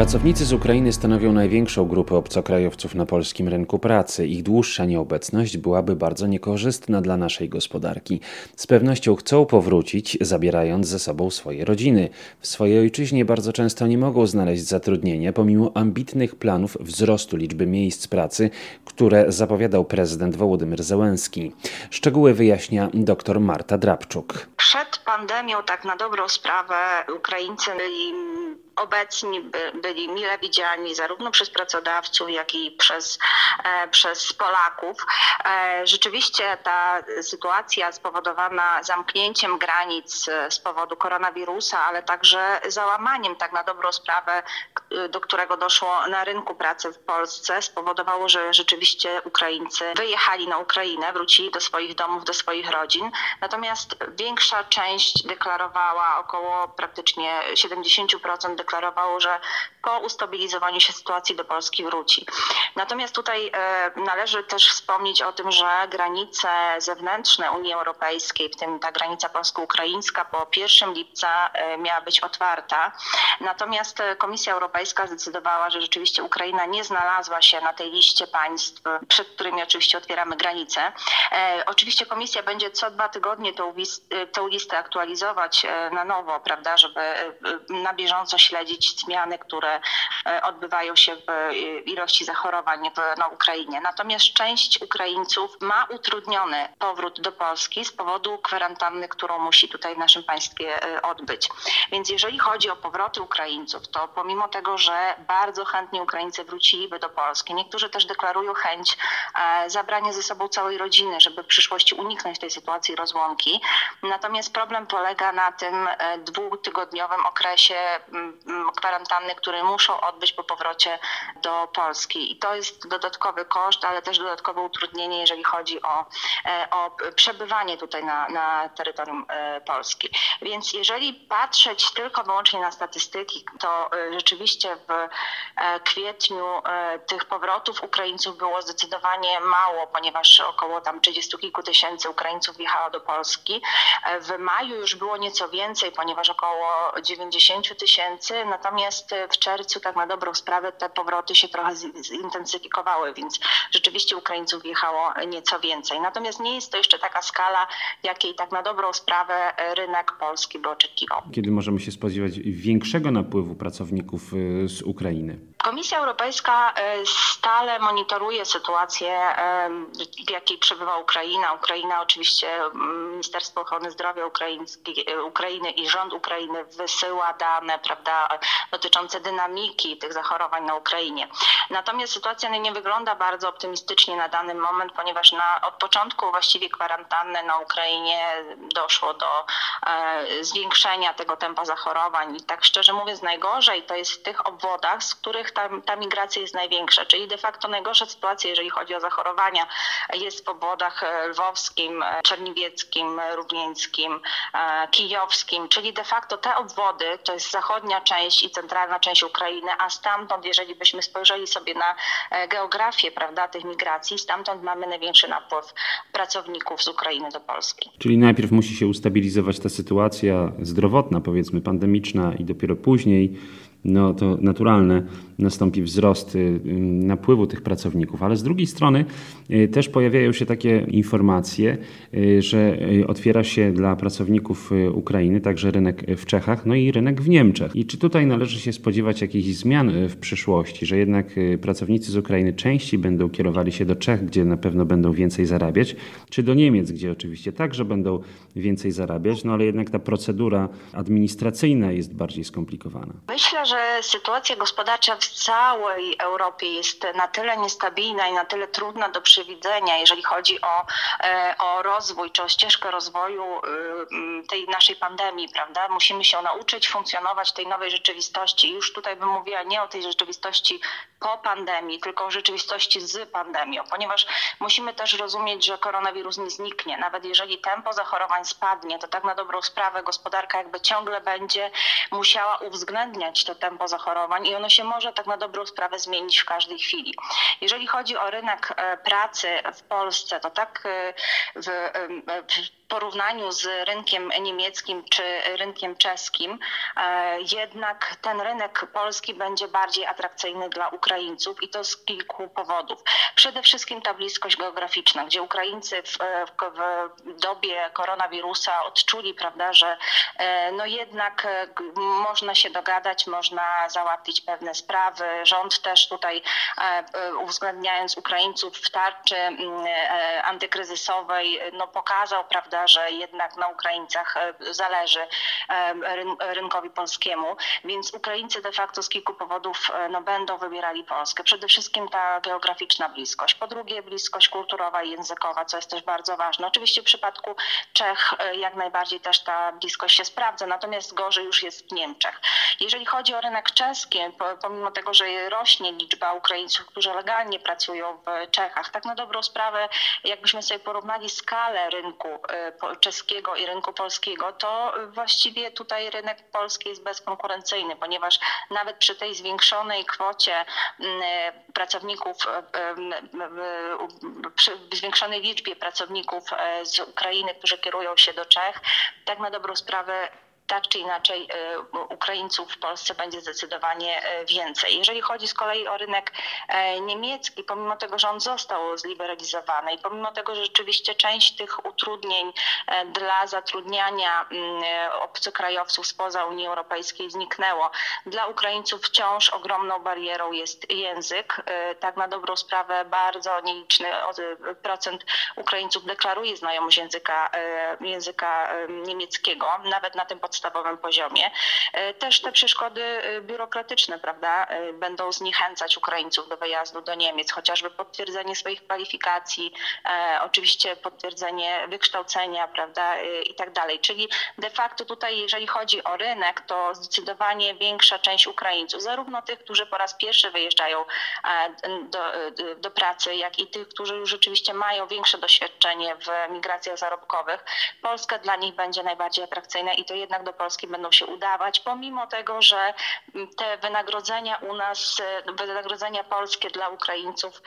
Pracownicy z Ukrainy stanowią największą grupę obcokrajowców na polskim rynku pracy. Ich dłuższa nieobecność byłaby bardzo niekorzystna dla naszej gospodarki. Z pewnością chcą powrócić, zabierając ze sobą swoje rodziny. W swojej ojczyźnie bardzo często nie mogą znaleźć zatrudnienia, pomimo ambitnych planów wzrostu liczby miejsc pracy, które zapowiadał prezydent Wołodymyr Zełenski. Szczegóły wyjaśnia dr Marta Drabczuk. Przed pandemią, tak na dobrą sprawę, Ukraińcy byli obecni, by, byli mile widziani zarówno przez pracodawców, jak i przez, e, przez Polaków. E, rzeczywiście ta sytuacja spowodowana zamknięciem granic z powodu koronawirusa, ale także załamaniem tak na dobrą sprawę, do którego doszło na rynku pracy w Polsce, spowodowało, że rzeczywiście Ukraińcy wyjechali na Ukrainę, wrócili do swoich domów, do swoich rodzin. Natomiast większa część deklarowała, około praktycznie 70% deklarowało, że po ustabilizowaniu się sytuacji do Polski wróci. Natomiast tutaj e, należy też wspomnieć o tym, że granice zewnętrzne Unii Europejskiej, w tym ta granica polsko-ukraińska po 1 lipca e, miała być otwarta. Natomiast Komisja Europejska zdecydowała, że rzeczywiście Ukraina nie znalazła się na tej liście państw, przed którymi oczywiście otwieramy granice. E, oczywiście Komisja będzie co dwa tygodnie tą listę aktualizować na nowo, prawda, żeby na bieżąco śledzić zmiany, które e, odbywają się w e, ilości zachorowań w, na Ukrainie. Natomiast część Ukraińców ma utrudniony powrót do Polski z powodu kwarantanny, którą musi tutaj w naszym państwie e, odbyć. Więc jeżeli chodzi o powroty Ukraińców, to pomimo tego, że bardzo chętnie Ukraińcy wróciliby do Polski, niektórzy też deklarują chęć zabrania ze sobą całej rodziny, żeby w przyszłości uniknąć tej sytuacji rozłąki. Natomiast problem polega na tym dwutygodniowym okresie kwarantanny, które muszą odbyć po powrocie do Polski. I to jest dodatkowy koszt, ale też dodatkowe utrudnienie, jeżeli chodzi o, e, o przebywanie tutaj na, na terytorium e, Polski. Więc jeżeli patrzeć tylko wyłącznie na statystyki, to e, rzeczywiście w kwietniu tych powrotów Ukraińców było zdecydowanie mało, ponieważ około tam 30 kilku tysięcy Ukraińców wjechało do Polski. W maju już było nieco więcej, ponieważ około 90 tysięcy natomiast w czerwcu tak na dobrą sprawę te powroty się trochę zintensyfikowały, więc rzeczywiście Ukraińców wjechało nieco więcej. Natomiast nie jest to jeszcze taka skala, jakiej tak na dobrą sprawę rynek polski by oczekiwał. Kiedy możemy się spodziewać większego napływu pracowników y, z Ukrainy? Komisja Europejska y, stale monitoruje sytuację, y, w jakiej przebywa Ukraina. Ukraina oczywiście, mm, Ministerstwo Ochrony Zdrowia Ukrainy i rząd Ukrainy wysyła dane, prawda, dotyczące dynamiki tych zachorowań na Ukrainie. Natomiast sytuacja nie wygląda bardzo optymistycznie na dany moment, ponieważ na, od początku właściwie kwarantanny na Ukrainie doszło do e, zwiększenia tego tempa zachorowań i tak szczerze mówiąc najgorzej to jest w tych obwodach, z których ta, ta migracja jest największa, czyli de facto najgorsza sytuacja, jeżeli chodzi o zachorowania jest w obwodach e, lwowskim, e, czerniwieckim, równieńskim, e, kijowskim, czyli de facto te obwody, to jest zachodnia część i centralna część Ukrainy, a stamtąd, jeżeli byśmy spojrzeli sobie na geografię prawda, tych migracji, stamtąd mamy największy napływ pracowników z Ukrainy do Polski. Czyli najpierw musi się ustabilizować ta sytuacja zdrowotna, powiedzmy pandemiczna i dopiero później no to naturalne nastąpi wzrost y, napływu tych pracowników, ale z drugiej strony y, też pojawiają się takie informacje, y, że otwiera się dla pracowników Ukrainy także rynek w Czechach, no i rynek w Niemczech. I czy tutaj należy się spodziewać jakichś zmian w przyszłości, że jednak pracownicy z Ukrainy częściej będą kierowali się do Czech, gdzie na pewno będą więcej zarabiać, czy do Niemiec, gdzie oczywiście także będą więcej zarabiać, no ale jednak ta procedura administracyjna jest bardziej skomplikowana. Myślę, że sytuacja gospodarcza w całej Europie jest na tyle niestabilna i na tyle trudna do przewidzenia, jeżeli chodzi o, e, o rozwój czy o ścieżkę rozwoju y, tej naszej pandemii, prawda? Musimy się nauczyć funkcjonować w tej nowej rzeczywistości. Już tutaj bym mówiła nie o tej rzeczywistości po pandemii, tylko o rzeczywistości z pandemią, ponieważ musimy też rozumieć, że koronawirus nie zniknie. Nawet jeżeli tempo zachorowań spadnie, to tak na dobrą sprawę gospodarka jakby ciągle będzie musiała uwzględniać to tempo zachorowań i ono się może tak na dobrą sprawę zmienić w każdej chwili. Jeżeli chodzi o rynek e, pracy w Polsce, to tak e, w, w porównaniu z rynkiem niemieckim czy rynkiem czeskim, jednak ten rynek polski będzie bardziej atrakcyjny dla Ukraińców i to z kilku powodów. Przede wszystkim ta bliskość geograficzna, gdzie Ukraińcy w, w dobie koronawirusa odczuli, prawda, że no jednak można się dogadać, można załatwić pewne sprawy. Rząd też tutaj uwzględniając Ukraińców w tarczy mm, e, antykryzysowej, no pokazał, prawda, że jednak na Ukraińcach e, zależy e, rynkowi polskiemu, więc Ukraińcy de facto z kilku powodów no, będą wybierali Polskę. Przede wszystkim ta geograficzna bliskość. Po drugie bliskość kulturowa i językowa, co jest też bardzo ważne. Oczywiście w przypadku Czech jak najbardziej też ta bliskość się sprawdza, natomiast gorzej już jest w Niemczech. Jeżeli chodzi o rynek czeski, pomimo tego, że rośnie liczba Ukraińców, którzy legalnie pracują w Czechach, tak na dobrą sprawę, jakbyśmy sobie porównali skalę rynku e, czeskiego i rynku polskiego, to właściwie tutaj rynek polski jest bezkonkurencyjny, ponieważ nawet przy tej zwiększonej kwocie e, pracowników, e, przy zwiększonej liczbie pracowników z Ukrainy, którzy kierują się do Czech, tak na dobrą sprawę tak czy inaczej e, Ukraińców w Polsce będzie zdecydowanie e, więcej. Jeżeli chodzi z kolei o rynek e, niemiecki, pomimo tego, że on został zliberalizowany i pomimo tego, że rzeczywiście część tych utrudnień dla zatrudniania mm, obcokrajowców spoza Unii Europejskiej zniknęło, dla Ukraińców wciąż ogromną barierą jest język. Tak na dobrą sprawę bardzo nieliczny procent Ukraińców deklaruje znajomość języka, języka niemieckiego, nawet na tym podstawie podstawowym poziomie. E, też te przeszkody e, biurokratyczne, prawda, e, będą zniechęcać Ukraińców do wyjazdu do Niemiec, chociażby potwierdzenie swoich kwalifikacji, oczywiście potwierdzenie wykształcenia, prawda, i tak dalej. Czyli de facto tutaj, jeżeli chodzi o rynek, to zdecydowanie większa część Ukraińców, zarówno tych, którzy po raz pierwszy wyjeżdżają do, do pracy, jak i tych, którzy już rzeczywiście mają większe doświadczenie w migracjach zarobkowych, Polska dla nich będzie najbardziej atrakcyjna i to jednak do do Polski będą się udawać, pomimo tego, że te wynagrodzenia u nas, wynagrodzenia polskie dla Ukraińców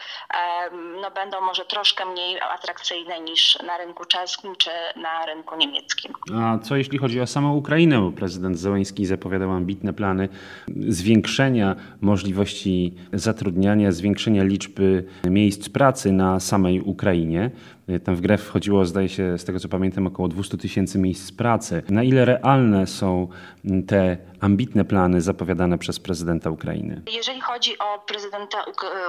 no, będą może troszkę mniej atrakcyjne niż na rynku czeskim czy na rynku niemieckim. A co jeśli chodzi o samą Ukrainę? Prezydent Zełenski zapowiadał ambitne plany zwiększenia możliwości zatrudniania, zwiększenia liczby miejsc pracy na samej Ukrainie. Tam w grę wchodziło, zdaje się, z tego co pamiętam, około 200 tysięcy miejsc pracy. Na ile realne są te ambitne plany zapowiadane przez prezydenta Ukrainy? Jeżeli chodzi o prezydenta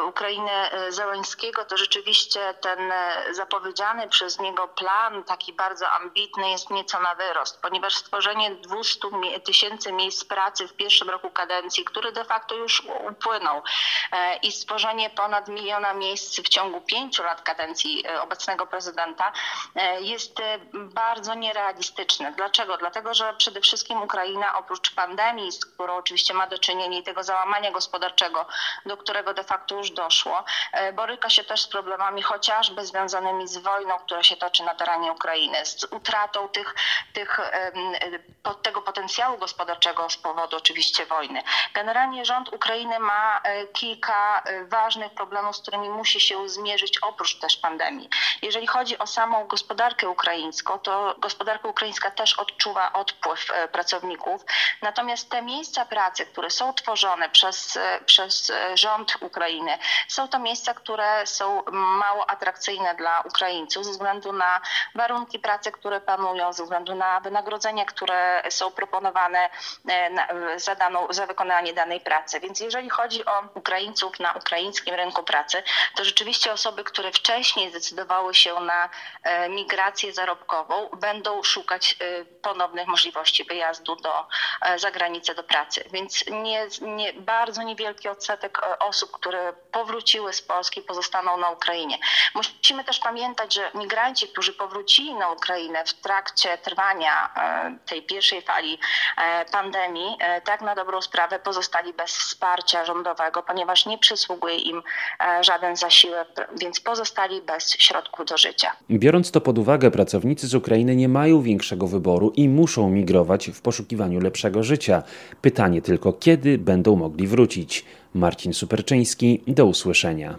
Ukrainy e, Załęskiego, to rzeczywiście ten e, zapowiedziany przez niego plan, taki bardzo ambitny, jest nieco na wyrost, ponieważ stworzenie 200 tysięcy miejsc pracy w pierwszym roku kadencji, który de facto już upłynął, e, i stworzenie ponad miliona miejsc w ciągu pięciu lat kadencji obecnego prezydenta jest bardzo nierealistyczne. Dlaczego? Dlatego, że przede wszystkim Ukraina oprócz pandemii, pandemii, z którą oczywiście ma do czynienia i tego załamania gospodarczego, do którego de facto już doszło, e, boryka się też z problemami chociażby związanymi z wojną, która się toczy na terenie Ukrainy, z utratą tych, tych, tego potencjału gospodarczego z powodu oczywiście wojny. Generalnie rząd Ukrainy ma e, kilka e, ważnych problemów, z którymi musi się zmierzyć oprócz też pandemii. Jeżeli chodzi o samą gospodarkę ukraińską, to gospodarka ukraińska też odczuwa odpływ pracowników, natomiast Natomiast te miejsca pracy, które są tworzone przez, przez rząd Ukrainy, są to miejsca, które są mało atrakcyjne dla Ukraińców ze względu na warunki pracy, które panują, ze względu na wynagrodzenia, które są proponowane e, za, daną, za wykonanie danej pracy. Więc jeżeli chodzi o Ukraińców na ukraińskim rynku pracy, to rzeczywiście osoby, które wcześniej zdecydowały się na e, migrację zarobkową, będą szukać e, ponownych możliwości wyjazdu do zagranicy granicę do pracy. Więc nie, nie, bardzo niewielki odsetek e, osób, które powróciły z Polski, pozostaną na Ukrainie. Musimy też pamiętać, że migranci, którzy powrócili na Ukrainę w trakcie trwania e, tej pierwszej fali e, pandemii, tak na dobrą sprawę pozostali bez wsparcia rządowego, ponieważ nie przysługuje im żaden zasiłek, więc pozostali bez środków do życia. Biorąc to pod uwagę, pracownicy z Ukrainy nie mają większego wyboru i muszą migrować w poszukiwaniu lepszego życia życia. Pytanie tylko, kiedy będą mogli wrócić. Marcin Superczyński, do usłyszenia.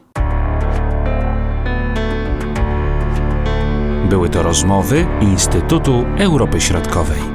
Były to rozmowy Instytutu Europy Środkowej.